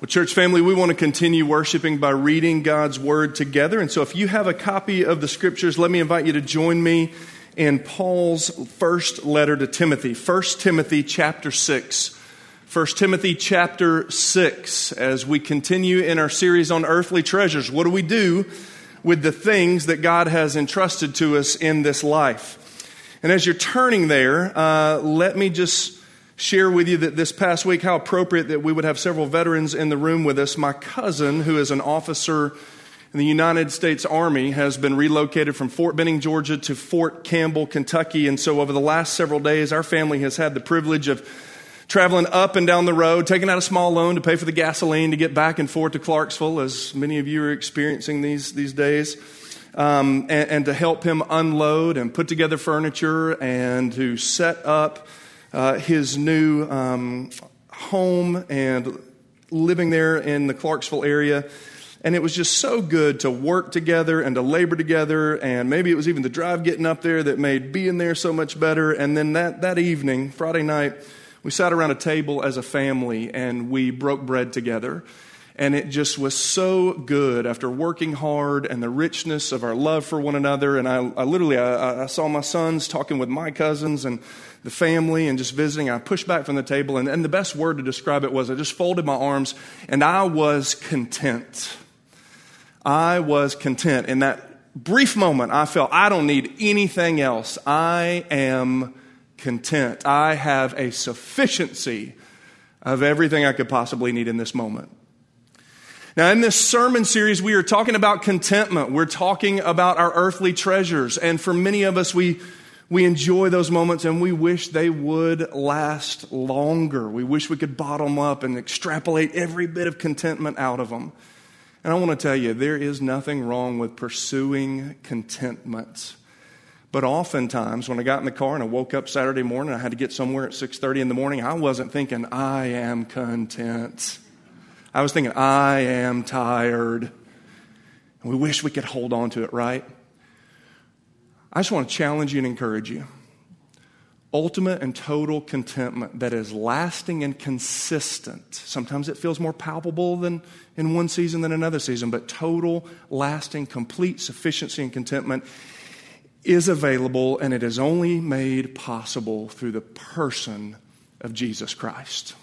Well, church family, we want to continue worshiping by reading God's word together. And so if you have a copy of the scriptures, let me invite you to join me in Paul's first letter to Timothy, 1 Timothy chapter 6. 1 Timothy chapter 6, as we continue in our series on earthly treasures. What do we do with the things that God has entrusted to us in this life? And as you're turning there, uh, let me just share with you that this past week, how appropriate that we would have several veterans in the room with us. My cousin, who is an officer in the United States Army, has been relocated from Fort Benning, Georgia to Fort Campbell, Kentucky. And so over the last several days, our family has had the privilege of traveling up and down the road, taking out a small loan to pay for the gasoline to get back and forth to Clarksville, as many of you are experiencing these, these days. Um, and, and to help him unload and put together furniture and to set up uh, his new um, home and living there in the Clarksville area. And it was just so good to work together and to labor together. And maybe it was even the drive getting up there that made being there so much better. And then that, that evening, Friday night, we sat around a table as a family and we broke bread together. And it just was so good after working hard and the richness of our love for one another. And I, I literally, I, I saw my sons talking with my cousins and the family and just visiting. I pushed back from the table, and, and the best word to describe it was I just folded my arms and I was content. I was content. In that brief moment, I felt I don't need anything else. I am content. I have a sufficiency of everything I could possibly need in this moment. Now, in this sermon series, we are talking about contentment. We're talking about our earthly treasures. And for many of us, we we enjoy those moments and we wish they would last longer. We wish we could bottle them up and extrapolate every bit of contentment out of them. And I want to tell you, there is nothing wrong with pursuing contentment. But oftentimes, when I got in the car and I woke up Saturday morning, I had to get somewhere at 6:30 in the morning. I wasn't thinking, "I am content." I was thinking, "I am tired." And we wish we could hold on to it, right? I just want to challenge you and encourage you. Ultimate and total contentment that is lasting and consistent. Sometimes it feels more palpable than in one season than another season, but total, lasting, complete sufficiency and contentment is available and it is only made possible through the person of Jesus Christ.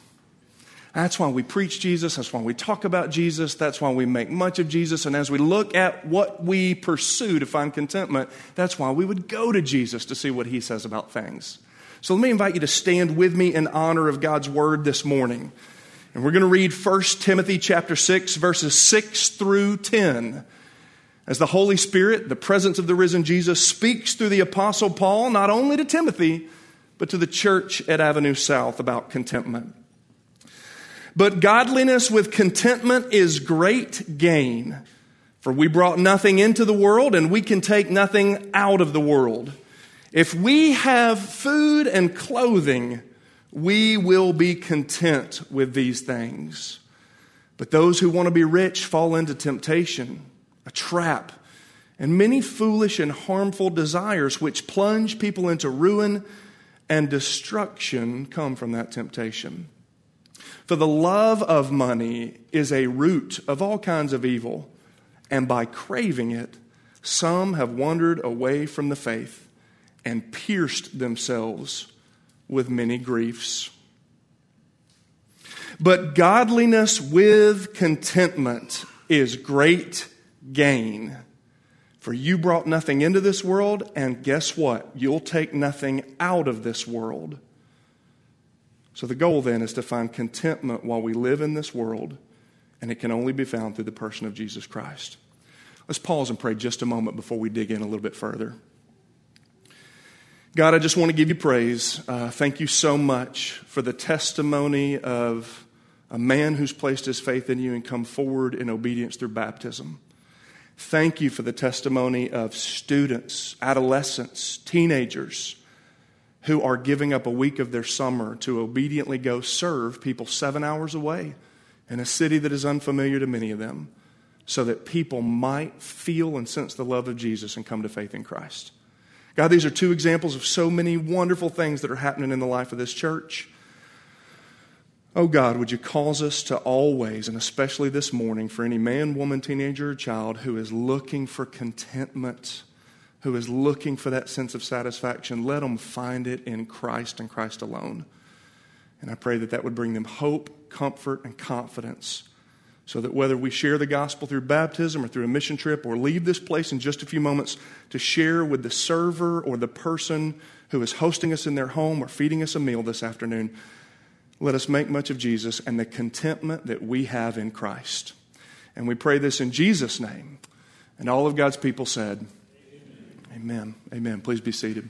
That's why we preach Jesus. That's why we talk about Jesus. That's why we make much of Jesus. And as we look at what we pursue to find contentment, that's why we would go to Jesus to see what he says about things. So let me invite you to stand with me in honor of God's word this morning. And we're going to read 1 Timothy chapter 6 verses 6 through 10. As the Holy Spirit, the presence of the risen Jesus speaks through the apostle Paul not only to Timothy, but to the church at Avenue South about contentment. But godliness with contentment is great gain. For we brought nothing into the world, and we can take nothing out of the world. If we have food and clothing, we will be content with these things. But those who want to be rich fall into temptation, a trap, and many foolish and harmful desires which plunge people into ruin and destruction come from that temptation. For the love of money is a root of all kinds of evil, and by craving it, some have wandered away from the faith and pierced themselves with many griefs. But godliness with contentment is great gain. For you brought nothing into this world, and guess what? You'll take nothing out of this world. So the goal then is to find contentment while we live in this world, and it can only be found through the person of Jesus Christ. Let's pause and pray just a moment before we dig in a little bit further. God, I just want to give you praise. Uh, thank you so much for the testimony of a man who's placed his faith in you and come forward in obedience through baptism. Thank you for the testimony of students, adolescents, teenagers who are giving up a week of their summer to obediently go serve people seven hours away in a city that is unfamiliar to many of them so that people might feel and sense the love of Jesus and come to faith in Christ. God, these are two examples of so many wonderful things that are happening in the life of this church. Oh God, would you cause us to always, and especially this morning, for any man, woman, teenager, or child who is looking for contentment, who is looking for that sense of satisfaction, let them find it in Christ and Christ alone. And I pray that that would bring them hope, comfort, and confidence so that whether we share the gospel through baptism or through a mission trip or leave this place in just a few moments to share with the server or the person who is hosting us in their home or feeding us a meal this afternoon, let us make much of Jesus and the contentment that we have in Christ. And we pray this in Jesus' name. And all of God's people said, Amen. Amen. Please be seated.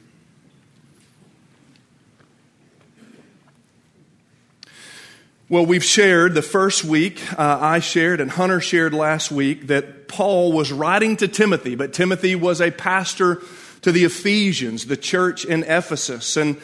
Well, we've shared the first week, uh, I shared and Hunter shared last week that Paul was writing to Timothy, but Timothy was a pastor to the Ephesians, the church in Ephesus. And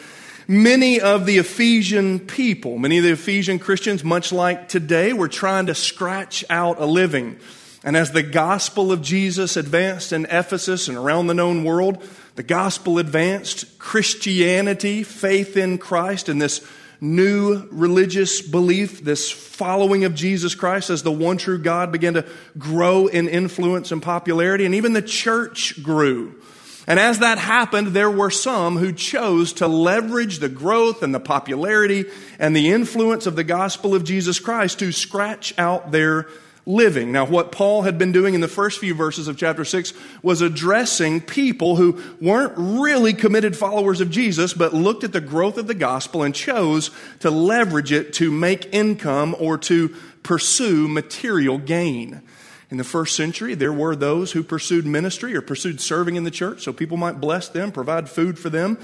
many of the Ephesian people, many of the Ephesian Christians, much like today, were trying to scratch out a living. And as the gospel of Jesus advanced in Ephesus and around the known world, the gospel advanced, Christianity, faith in Christ, and this new religious belief, this following of Jesus Christ as the one true God began to grow in influence and popularity, and even the church grew. And as that happened, there were some who chose to leverage the growth and the popularity and the influence of the gospel of Jesus Christ to scratch out their living. Now, what Paul had been doing in the first few verses of chapter 6 was addressing people who weren't really committed followers of Jesus, but looked at the growth of the gospel and chose to leverage it to make income or to pursue material gain. In the first century, there were those who pursued ministry or pursued serving in the church so people might bless them, provide food for them.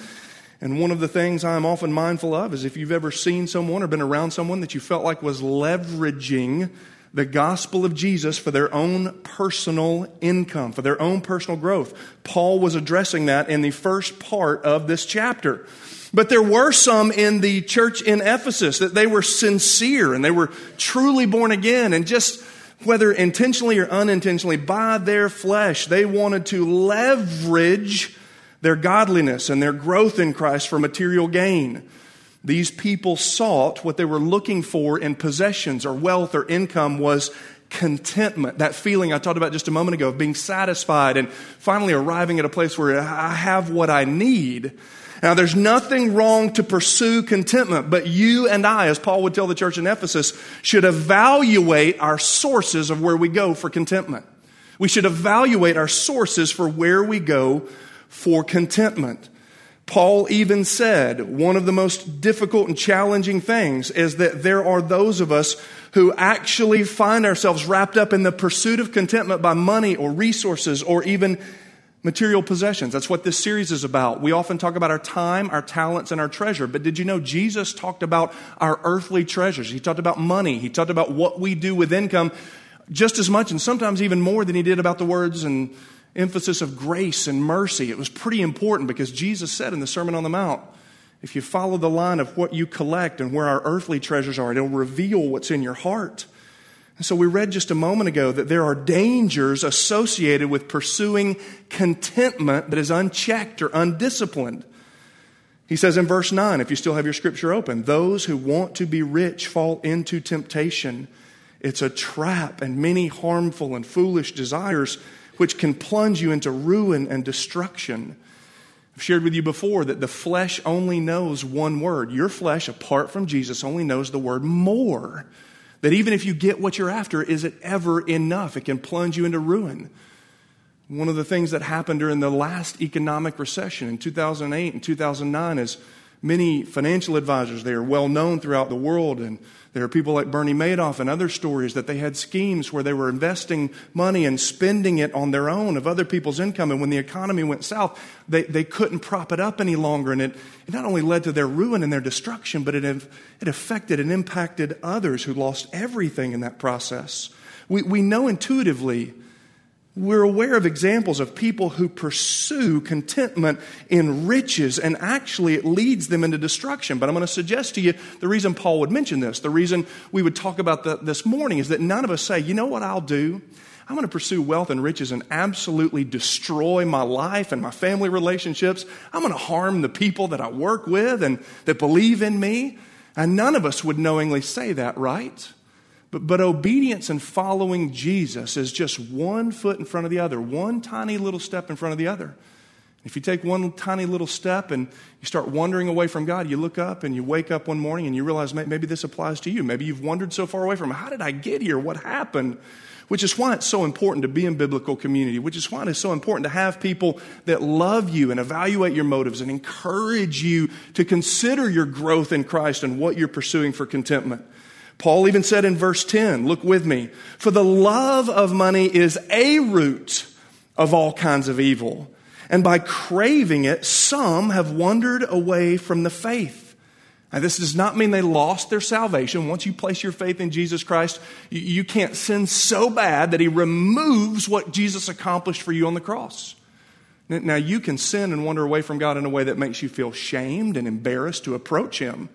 And one of the things I'm often mindful of is if you've ever seen someone or been around someone that you felt like was leveraging the gospel of Jesus for their own personal income, for their own personal growth. Paul was addressing that in the first part of this chapter. But there were some in the church in Ephesus that they were sincere and they were truly born again and just whether intentionally or unintentionally by their flesh, they wanted to leverage their godliness and their growth in Christ for material gain. These people sought what they were looking for in possessions or wealth or income was contentment. That feeling I talked about just a moment ago of being satisfied and finally arriving at a place where I have what I need. Now, there's nothing wrong to pursue contentment, but you and I, as Paul would tell the church in Ephesus, should evaluate our sources of where we go for contentment. We should evaluate our sources for where we go for contentment. Paul even said one of the most difficult and challenging things is that there are those of us who actually find ourselves wrapped up in the pursuit of contentment by money or resources or even material possessions. That's what this series is about. We often talk about our time, our talents, and our treasure. But did you know Jesus talked about our earthly treasures? He talked about money. He talked about what we do with income just as much and sometimes even more than he did about the words and emphasis of grace and mercy. It was pretty important because Jesus said in the Sermon on the Mount, if you follow the line of what you collect and where our earthly treasures are, it'll reveal what's in your heart. And so we read just a moment ago that there are dangers associated with pursuing contentment that is unchecked or undisciplined. He says in verse 9, if you still have your scripture open, those who want to be rich fall into temptation. It's a trap and many harmful and foolish desires which can plunge you into ruin and destruction. I've shared with you before that the flesh only knows one word. Your flesh, apart from Jesus, only knows the word more. That even if you get what you're after, is it ever enough? It can plunge you into ruin. One of the things that happened during the last economic recession in 2008 and 2009 is many financial advisors, they are well known throughout the world, and there are people like Bernie Madoff and other stories that they had schemes where they were investing money and spending it on their own of other people's income. And when the economy went south, they, they couldn't prop it up any longer. And it, it not only led to their ruin and their destruction, but it, it affected and impacted others who lost everything in that process. We, we know intuitively we're aware of examples of people who pursue contentment in riches and actually it leads them into destruction. But I'm going to suggest to you the reason Paul would mention this, the reason we would talk about this morning is that none of us say, you know what I'll do? I'm going to pursue wealth and riches and absolutely destroy my life and my family relationships. I'm going to harm the people that I work with and that believe in me. And none of us would knowingly say that, right? But, but obedience and following Jesus is just one foot in front of the other, one tiny little step in front of the other. If you take one tiny little step and you start wandering away from God, you look up and you wake up one morning and you realize maybe this applies to you. Maybe you've wandered so far away from Him. How did I get here? What happened? Which is why it's so important to be in biblical community, which is why it's so important to have people that love you and evaluate your motives and encourage you to consider your growth in Christ and what you're pursuing for contentment. Paul even said in verse 10, look with me, for the love of money is a root of all kinds of evil. And by craving it, some have wandered away from the faith. Now, this does not mean they lost their salvation. Once you place your faith in Jesus Christ, you can't sin so bad that He removes what Jesus accomplished for you on the cross. Now, you can sin and wander away from God in a way that makes you feel shamed and embarrassed to approach Him.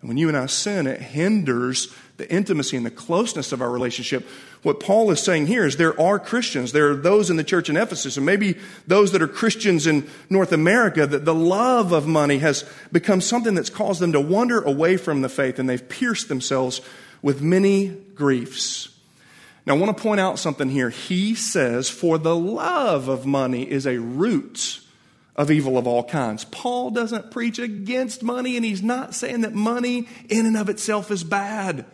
And when you and I sin, it hinders the intimacy and the closeness of our relationship. What Paul is saying here is there are Christians, there are those in the church in Ephesus, and maybe those that are Christians in North America, that the love of money has become something that's caused them to wander away from the faith, and they've pierced themselves with many griefs. Now, I want to point out something here. He says, For the love of money is a root of evil of all kinds. Paul doesn't preach against money, and he's not saying that money in and of itself is bad.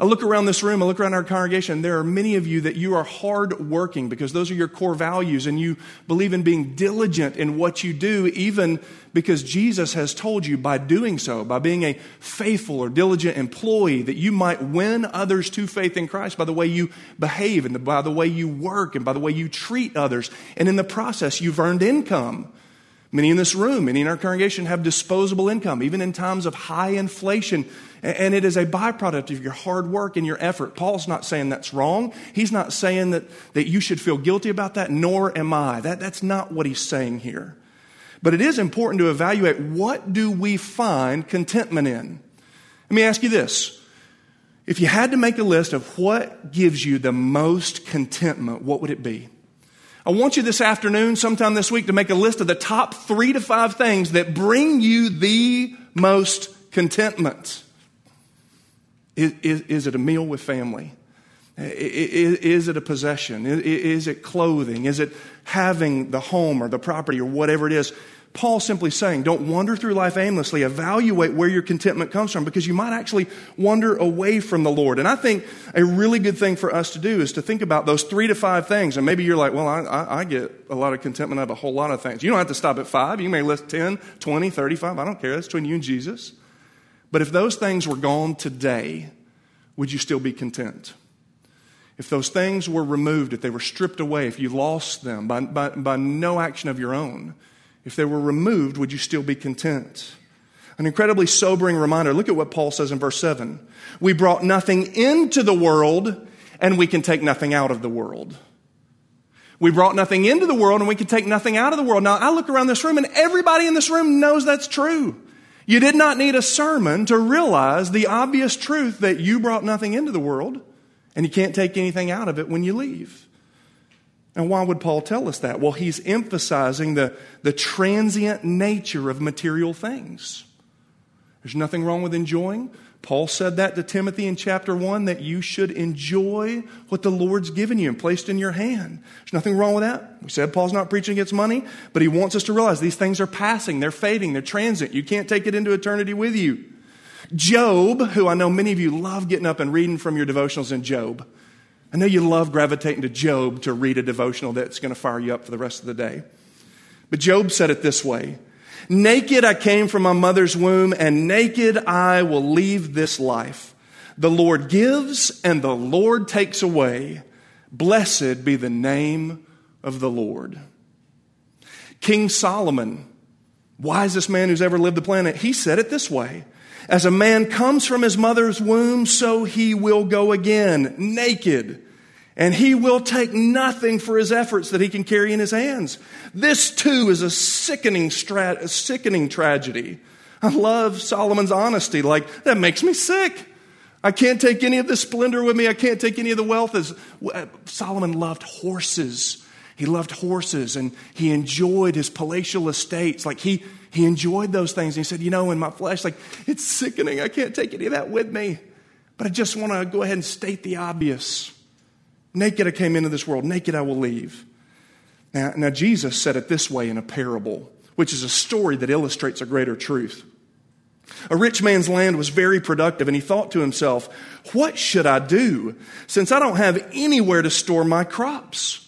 I look around this room, I look around our congregation, there are many of you that you are hard working because those are your core values and you believe in being diligent in what you do, even because Jesus has told you by doing so, by being a faithful or diligent employee, that you might win others to faith in Christ by the way you behave and by the way you work and by the way you treat others. And in the process, you've earned income. Many in this room, many in our congregation have disposable income, even in times of high inflation. And it is a byproduct of your hard work and your effort. Paul's not saying that's wrong. He's not saying that, that you should feel guilty about that, nor am I. That, that's not what he's saying here. But it is important to evaluate what do we find contentment in? Let me ask you this. If you had to make a list of what gives you the most contentment, what would it be? I want you this afternoon, sometime this week, to make a list of the top three to five things that bring you the most contentment. Is, is, is it a meal with family? Is, is it a possession? Is it clothing? Is it having the home or the property or whatever it is? Paul's simply saying, don't wander through life aimlessly. Evaluate where your contentment comes from because you might actually wander away from the Lord. And I think a really good thing for us to do is to think about those three to five things. And maybe you're like, well, I, I, I get a lot of contentment out of a whole lot of things. You don't have to stop at five. You may list 10, 20, 35. I don't care. That's between you and Jesus. But if those things were gone today, would you still be content? If those things were removed, if they were stripped away, if you lost them by, by, by no action of your own, if they were removed, would you still be content? An incredibly sobering reminder. Look at what Paul says in verse 7. We brought nothing into the world, and we can take nothing out of the world. We brought nothing into the world, and we can take nothing out of the world. Now, I look around this room, and everybody in this room knows that's true. You did not need a sermon to realize the obvious truth that you brought nothing into the world, and you can't take anything out of it when you leave. And why would Paul tell us that? Well, he's emphasizing the, the transient nature of material things. There's nothing wrong with enjoying. Paul said that to Timothy in chapter 1 that you should enjoy what the Lord's given you and placed in your hand. There's nothing wrong with that. We said Paul's not preaching against money, but he wants us to realize these things are passing, they're fading, they're transient. You can't take it into eternity with you. Job, who I know many of you love getting up and reading from your devotionals in Job. I know you love gravitating to Job to read a devotional that's going to fire you up for the rest of the day. But Job said it this way Naked I came from my mother's womb, and naked I will leave this life. The Lord gives, and the Lord takes away. Blessed be the name of the Lord. King Solomon, wisest man who's ever lived the planet, he said it this way as a man comes from his mother's womb, so he will go again, naked. And he will take nothing for his efforts that he can carry in his hands. This too is a sickening, strat- a sickening tragedy. I love Solomon's honesty. Like, that makes me sick. I can't take any of the splendor with me. I can't take any of the wealth. As, Solomon loved horses. He loved horses and he enjoyed his palatial estates. Like he, He enjoyed those things. He said, You know, in my flesh, like, it's sickening. I can't take any of that with me. But I just want to go ahead and state the obvious. Naked I came into this world, naked I will leave. Now, now, Jesus said it this way in a parable, which is a story that illustrates a greater truth. A rich man's land was very productive, and he thought to himself, What should I do since I don't have anywhere to store my crops?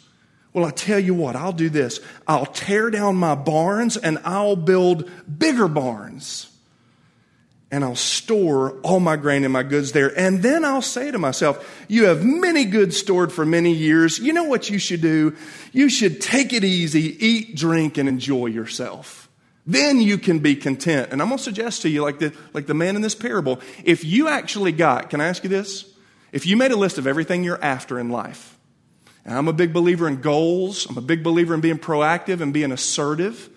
Well, I tell you what, I'll do this. I'll tear down my barns and I'll build bigger barns. And I'll store all my grain and my goods there. And then I'll say to myself, You have many goods stored for many years. You know what you should do? You should take it easy, eat, drink, and enjoy yourself. Then you can be content. And I'm going to suggest to you, like the, like the man in this parable, if you actually got, can I ask you this? If you made a list of everything you're after in life, and I'm a big believer in goals, I'm a big believer in being proactive and being assertive.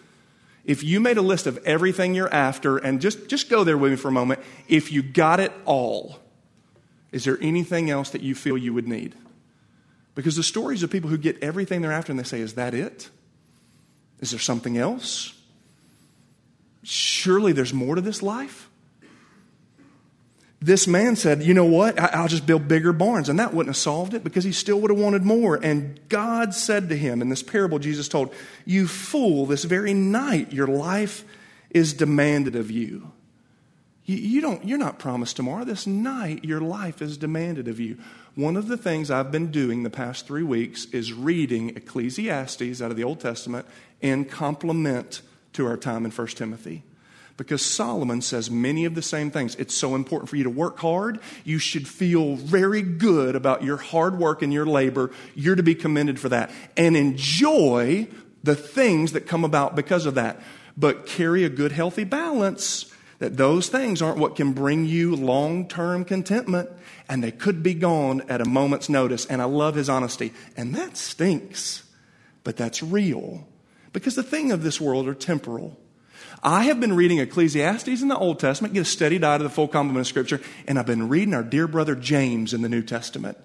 If you made a list of everything you're after, and just, just go there with me for a moment, if you got it all, is there anything else that you feel you would need? Because the stories of people who get everything they're after and they say, Is that it? Is there something else? Surely there's more to this life. This man said, You know what? I'll just build bigger barns. And that wouldn't have solved it because he still would have wanted more. And God said to him in this parable Jesus told, You fool, this very night your life is demanded of you. You, you don't, you're not promised tomorrow. This night your life is demanded of you. One of the things I've been doing the past three weeks is reading Ecclesiastes out of the Old Testament in complement to our time in 1 Timothy. Because Solomon says many of the same things. It's so important for you to work hard. You should feel very good about your hard work and your labor. You're to be commended for that. And enjoy the things that come about because of that. But carry a good, healthy balance that those things aren't what can bring you long term contentment. And they could be gone at a moment's notice. And I love his honesty. And that stinks. But that's real. Because the things of this world are temporal. I have been reading Ecclesiastes in the Old Testament, get a steady diet of the full complement of Scripture, and I've been reading our dear brother James in the New Testament.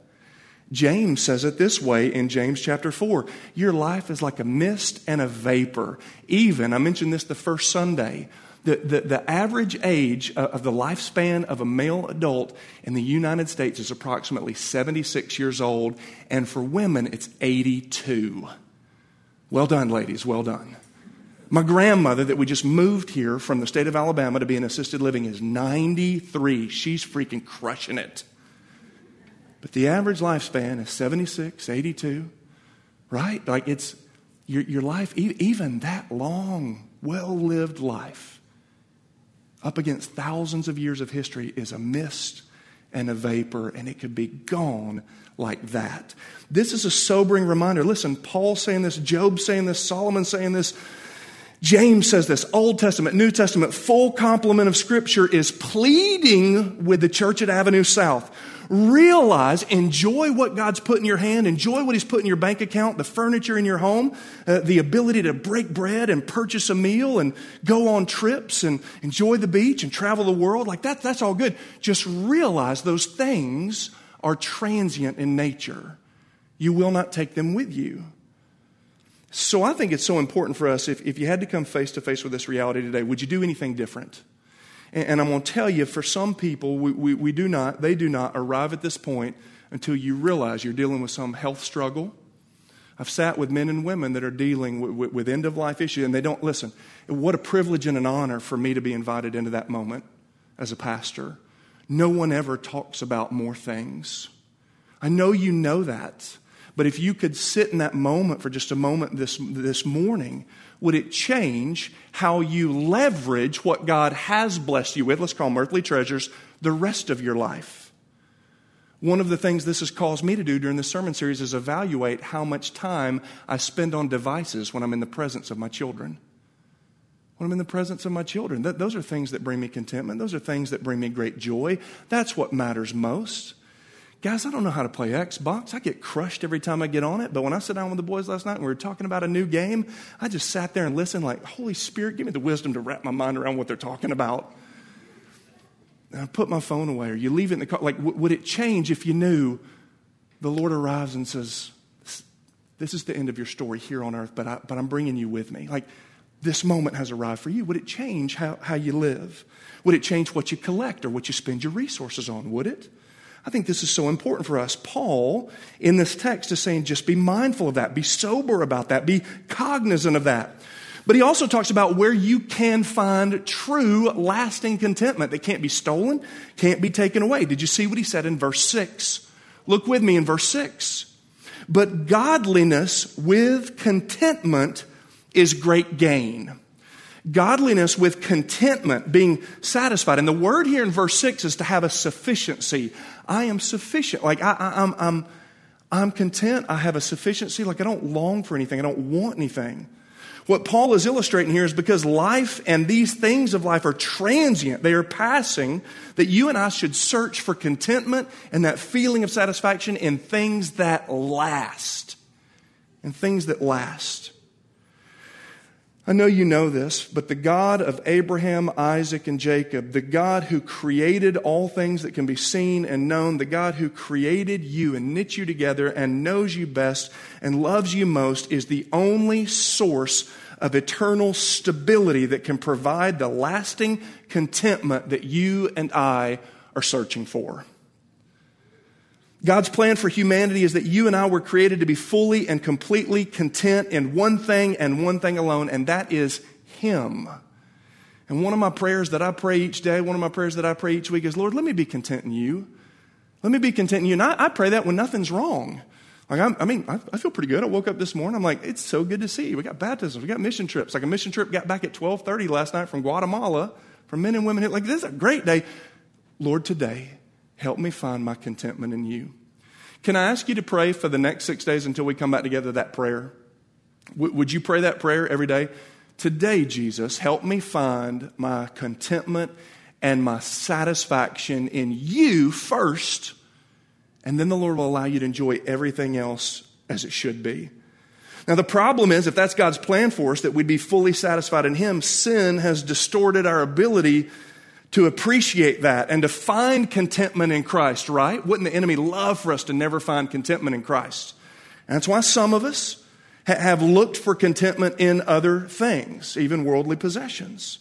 James says it this way in James chapter 4 Your life is like a mist and a vapor. Even, I mentioned this the first Sunday, the, the, the, average age of the lifespan of a male adult in the United States is approximately 76 years old, and for women, it's 82. Well done, ladies, well done. My grandmother, that we just moved here from the state of Alabama to be in assisted living, is 93. She's freaking crushing it. But the average lifespan is 76, 82, right? Like it's your, your life, even that long, well lived life, up against thousands of years of history, is a mist and a vapor, and it could be gone like that. This is a sobering reminder. Listen, Paul saying this, Job saying this, Solomon saying this. James says this Old Testament, New Testament, full complement of Scripture is pleading with the church at Avenue South. Realize, enjoy what God's put in your hand, enjoy what He's put in your bank account, the furniture in your home, uh, the ability to break bread and purchase a meal and go on trips and enjoy the beach and travel the world. Like that, that's all good. Just realize those things are transient in nature. You will not take them with you. So I think it's so important for us if, if you had to come face to face with this reality today, would you do anything different? And, and I'm going to tell you, for some people, we, we, we do not, they do not arrive at this point until you realize you're dealing with some health struggle. I've sat with men and women that are dealing with, with, with end of life issues, and they don't listen. What a privilege and an honor for me to be invited into that moment as a pastor. No one ever talks about more things. I know you know that. But if you could sit in that moment for just a moment this, this morning, would it change how you leverage what God has blessed you with? Let's call them earthly treasures the rest of your life. One of the things this has caused me to do during this sermon series is evaluate how much time I spend on devices when I'm in the presence of my children. When I'm in the presence of my children, those are things that bring me contentment. Those are things that bring me great joy. That's what matters most. Guys, I don't know how to play Xbox. I get crushed every time I get on it. But when I sat down with the boys last night and we were talking about a new game, I just sat there and listened, like, Holy Spirit, give me the wisdom to wrap my mind around what they're talking about. And I put my phone away, or you leave it in the car. Like, w- would it change if you knew the Lord arrives and says, This is the end of your story here on earth, but, I, but I'm bringing you with me? Like, this moment has arrived for you? Would it change how, how you live? Would it change what you collect or what you spend your resources on? Would it? I think this is so important for us. Paul, in this text, is saying just be mindful of that, be sober about that, be cognizant of that. But he also talks about where you can find true, lasting contentment that can't be stolen, can't be taken away. Did you see what he said in verse 6? Look with me in verse 6. But godliness with contentment is great gain. Godliness with contentment, being satisfied. And the word here in verse 6 is to have a sufficiency. I am sufficient. Like I, I, I'm, I'm, I'm content. I have a sufficiency. Like I don't long for anything. I don't want anything. What Paul is illustrating here is because life and these things of life are transient, they are passing, that you and I should search for contentment and that feeling of satisfaction in things that last. In things that last. I know you know this, but the God of Abraham, Isaac, and Jacob, the God who created all things that can be seen and known, the God who created you and knit you together and knows you best and loves you most, is the only source of eternal stability that can provide the lasting contentment that you and I are searching for. God's plan for humanity is that you and I were created to be fully and completely content in one thing and one thing alone, and that is Him. And one of my prayers that I pray each day, one of my prayers that I pray each week is, Lord, let me be content in you. Let me be content in you. And I, I pray that when nothing's wrong. Like, I'm, i mean, I, I, feel pretty good. I woke up this morning. I'm like, it's so good to see you. We got baptisms. We got mission trips. Like a mission trip got back at 1230 last night from Guatemala for men and women. Like, this is a great day. Lord, today, Help me find my contentment in you. Can I ask you to pray for the next six days until we come back together that prayer? W- would you pray that prayer every day? Today, Jesus, help me find my contentment and my satisfaction in you first, and then the Lord will allow you to enjoy everything else as it should be. Now, the problem is, if that's God's plan for us, that we'd be fully satisfied in Him, sin has distorted our ability to appreciate that and to find contentment in Christ, right? Wouldn't the enemy love for us to never find contentment in Christ? And that's why some of us ha- have looked for contentment in other things, even worldly possessions.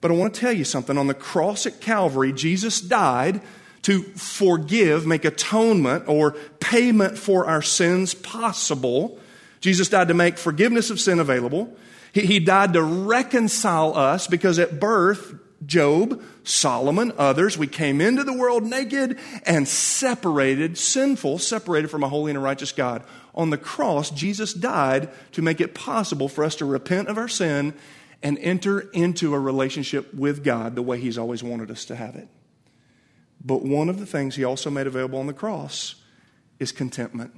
But I want to tell you something. On the cross at Calvary, Jesus died to forgive, make atonement, or payment for our sins possible. Jesus died to make forgiveness of sin available. He, he died to reconcile us because at birth, Job, Solomon, others, we came into the world naked and separated, sinful, separated from a holy and a righteous God. On the cross, Jesus died to make it possible for us to repent of our sin and enter into a relationship with God the way He's always wanted us to have it. But one of the things He also made available on the cross is contentment.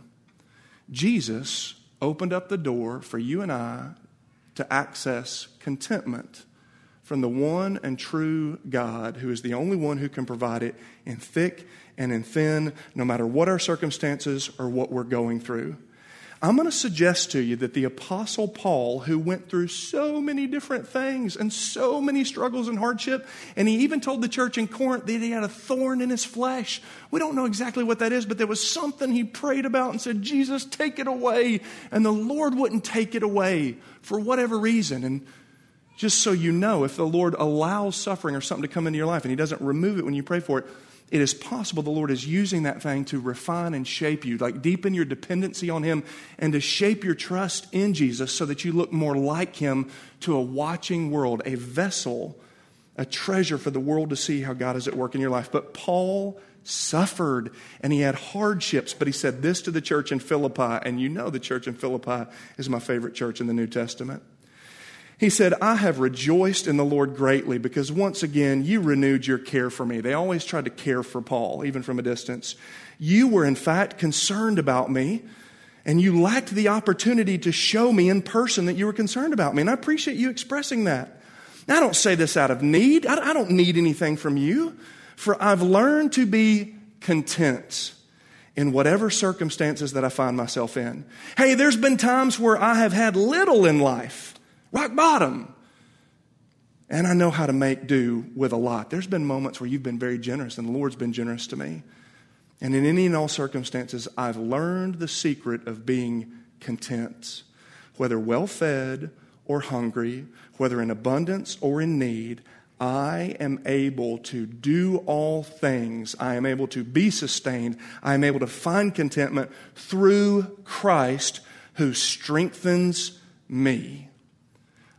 Jesus opened up the door for you and I to access contentment from the one and true God who is the only one who can provide it in thick and in thin, no matter what our circumstances or what we're going through. I'm going to suggest to you that the Apostle Paul, who went through so many different things and so many struggles and hardship, and he even told the church in Corinth that he had a thorn in his flesh. We don't know exactly what that is, but there was something he prayed about and said, Jesus, take it away. And the Lord wouldn't take it away for whatever reason. And just so you know, if the Lord allows suffering or something to come into your life and He doesn't remove it when you pray for it, it is possible the Lord is using that thing to refine and shape you, like deepen your dependency on Him and to shape your trust in Jesus so that you look more like Him to a watching world, a vessel, a treasure for the world to see how God is at work in your life. But Paul suffered and he had hardships, but he said this to the church in Philippi, and you know the church in Philippi is my favorite church in the New Testament. He said, I have rejoiced in the Lord greatly because once again you renewed your care for me. They always tried to care for Paul, even from a distance. You were, in fact, concerned about me, and you lacked the opportunity to show me in person that you were concerned about me. And I appreciate you expressing that. Now, I don't say this out of need, I don't need anything from you, for I've learned to be content in whatever circumstances that I find myself in. Hey, there's been times where I have had little in life rock bottom. And I know how to make do with a lot. There's been moments where you've been very generous, and the Lord's been generous to me. And in any and all circumstances, I've learned the secret of being content, whether well fed or hungry, whether in abundance or in need, I am able to do all things. I am able to be sustained. I am able to find contentment through Christ who strengthens me.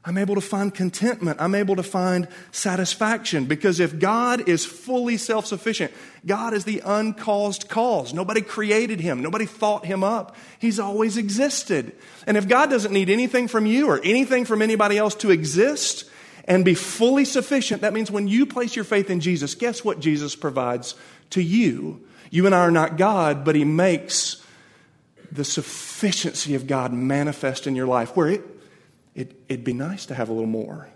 I'm able to find contentment. I'm able to find satisfaction because if God is fully self sufficient, God is the uncaused cause. Nobody created him, nobody thought him up. He's always existed. And if God doesn't need anything from you or anything from anybody else to exist and be fully sufficient, that means when you place your faith in Jesus, guess what Jesus provides to you? You and I are not God, but He makes the sufficiency of God manifest in your life where it it, it'd be nice to have a little more.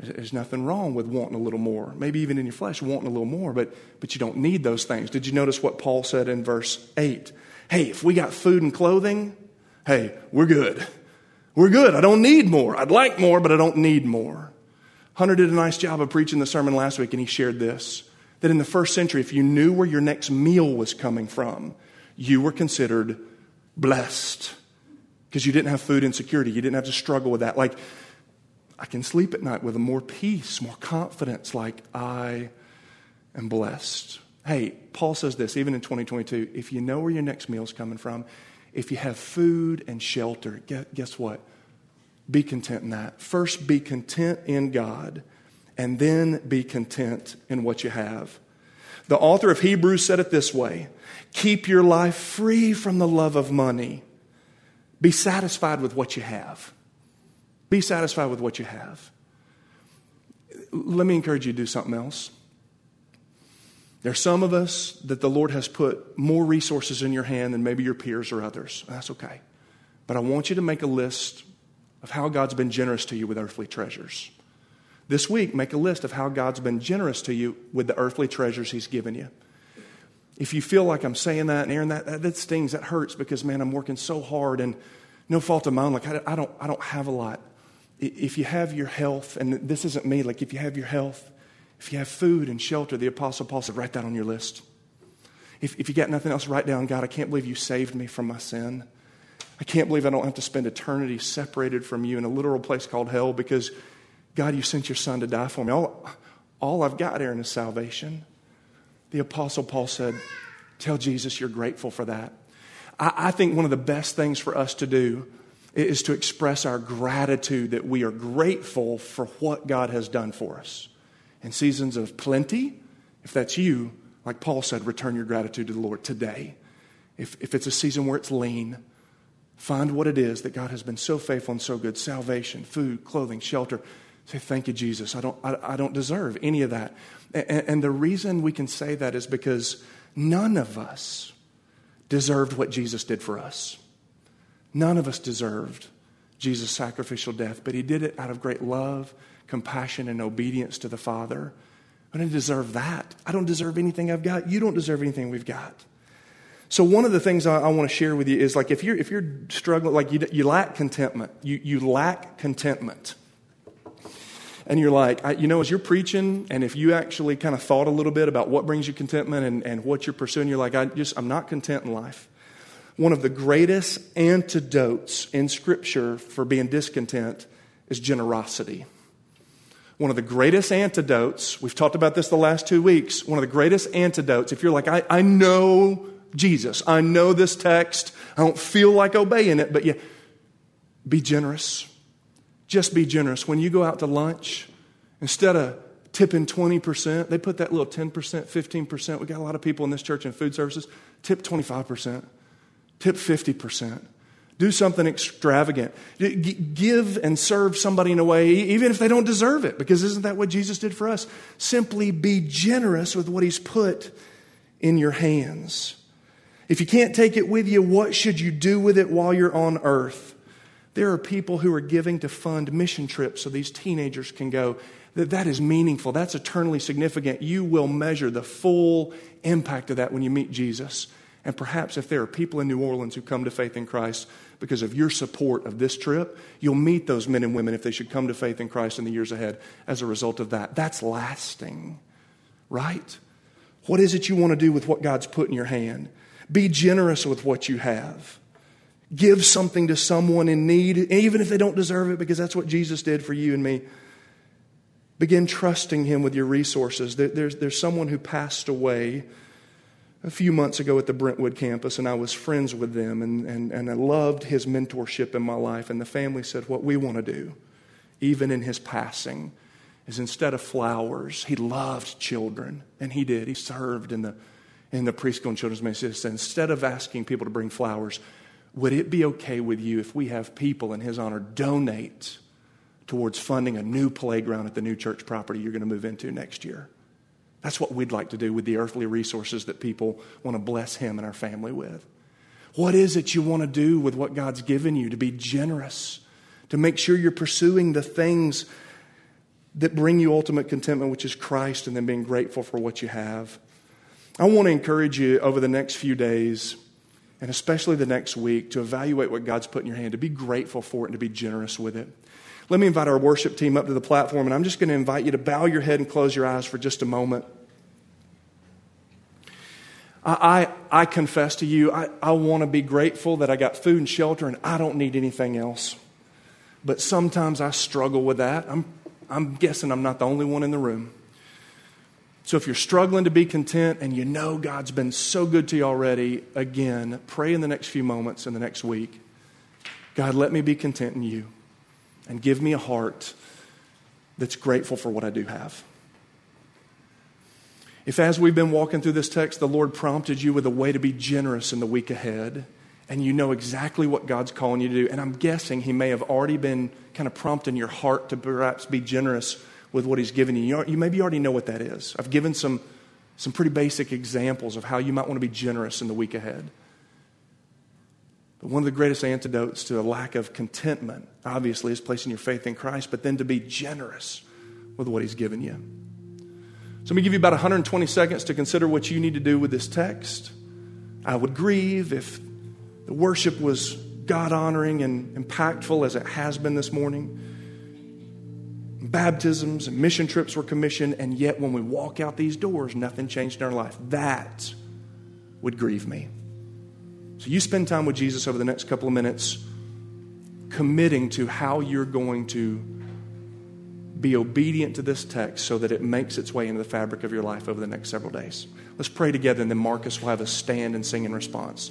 There's nothing wrong with wanting a little more. Maybe even in your flesh, wanting a little more, but, but you don't need those things. Did you notice what Paul said in verse 8? Hey, if we got food and clothing, hey, we're good. We're good. I don't need more. I'd like more, but I don't need more. Hunter did a nice job of preaching the sermon last week, and he shared this that in the first century, if you knew where your next meal was coming from, you were considered blessed because you didn't have food insecurity. You didn't have to struggle with that. Like, I can sleep at night with more peace, more confidence, like I am blessed. Hey, Paul says this even in 2022 if you know where your next meal is coming from, if you have food and shelter, guess what? Be content in that. First, be content in God, and then be content in what you have. The author of Hebrews said it this way Keep your life free from the love of money be satisfied with what you have. Be satisfied with what you have. Let me encourage you to do something else. There are some of us that the Lord has put more resources in your hand than maybe your peers or others. That's okay. But I want you to make a list of how God's been generous to you with earthly treasures. This week, make a list of how God's been generous to you with the earthly treasures He's given you. If you feel like I'm saying that and Aaron, that, that, that stings, that hurts because, man, I'm working so hard and no fault of mine. Like, I, I, don't, I don't have a lot. If you have your health, and this isn't me, like, if you have your health, if you have food and shelter, the Apostle Paul said, write that on your list. If, if you got nothing else, write down, God, I can't believe you saved me from my sin. I can't believe I don't have to spend eternity separated from you in a literal place called hell because, God, you sent your son to die for me. All, all I've got, Aaron, is salvation. The Apostle Paul said, Tell Jesus you're grateful for that. I, I think one of the best things for us to do is to express our gratitude that we are grateful for what God has done for us. In seasons of plenty, if that's you, like Paul said, return your gratitude to the Lord today. If, if it's a season where it's lean, find what it is that God has been so faithful and so good salvation, food, clothing, shelter. Say, Thank you, Jesus. I don't, I, I don't deserve any of that. And, and the reason we can say that is because none of us deserved what Jesus did for us. None of us deserved Jesus' sacrificial death, but he did it out of great love, compassion, and obedience to the Father. I didn't deserve that. I don't deserve anything I've got. You don't deserve anything we've got. So one of the things I, I want to share with you is like if you're if you're struggling, like you, you lack contentment, you, you lack contentment and you're like, I, you know, as you're preaching, and if you actually kind of thought a little bit about what brings you contentment and, and what you're pursuing, you're like, I just, I'm not content in life. One of the greatest antidotes in Scripture for being discontent is generosity. One of the greatest antidotes, we've talked about this the last two weeks, one of the greatest antidotes, if you're like, I, I know Jesus, I know this text, I don't feel like obeying it, but yeah, be generous just be generous. When you go out to lunch, instead of tipping 20%, they put that little 10%, 15%. We got a lot of people in this church in food services. Tip 25%, tip 50%. Do something extravagant. Give and serve somebody in a way, even if they don't deserve it, because isn't that what Jesus did for us? Simply be generous with what He's put in your hands. If you can't take it with you, what should you do with it while you're on earth? There are people who are giving to fund mission trips so these teenagers can go. That, that is meaningful. That's eternally significant. You will measure the full impact of that when you meet Jesus. And perhaps if there are people in New Orleans who come to faith in Christ because of your support of this trip, you'll meet those men and women if they should come to faith in Christ in the years ahead as a result of that. That's lasting, right? What is it you want to do with what God's put in your hand? Be generous with what you have. Give something to someone in need, even if they don't deserve it, because that's what Jesus did for you and me. Begin trusting Him with your resources. There's, there's someone who passed away a few months ago at the Brentwood campus, and I was friends with them, and, and, and I loved his mentorship in my life. And the family said, What we want to do, even in his passing, is instead of flowers, he loved children, and he did. He served in the, in the preschool and children's ministry. Instead of asking people to bring flowers, would it be okay with you if we have people in his honor donate towards funding a new playground at the new church property you're going to move into next year? That's what we'd like to do with the earthly resources that people want to bless him and our family with. What is it you want to do with what God's given you? To be generous, to make sure you're pursuing the things that bring you ultimate contentment, which is Christ, and then being grateful for what you have. I want to encourage you over the next few days, and especially the next week, to evaluate what God's put in your hand, to be grateful for it, and to be generous with it. Let me invite our worship team up to the platform, and I'm just going to invite you to bow your head and close your eyes for just a moment. I, I, I confess to you, I, I want to be grateful that I got food and shelter and I don't need anything else. But sometimes I struggle with that. I'm I'm guessing I'm not the only one in the room. So if you're struggling to be content and you know God's been so good to you already, again, pray in the next few moments in the next week. God, let me be content in you and give me a heart that's grateful for what I do have. If, as we've been walking through this text, the Lord prompted you with a way to be generous in the week ahead, and you know exactly what God's calling you to do. And I'm guessing He may have already been kind of prompting your heart to perhaps be generous with what He's given you. You maybe already know what that is. I've given some, some pretty basic examples of how you might want to be generous in the week ahead. But one of the greatest antidotes to a lack of contentment, obviously, is placing your faith in Christ, but then to be generous with what He's given you. So let me give you about 120 seconds to consider what you need to do with this text. I would grieve if the worship was God honoring and impactful as it has been this morning. Baptisms and mission trips were commissioned, and yet when we walk out these doors, nothing changed in our life. That would grieve me. So you spend time with Jesus over the next couple of minutes, committing to how you're going to be obedient to this text so that it makes its way into the fabric of your life over the next several days. Let's pray together, and then Marcus will have us stand and sing in response.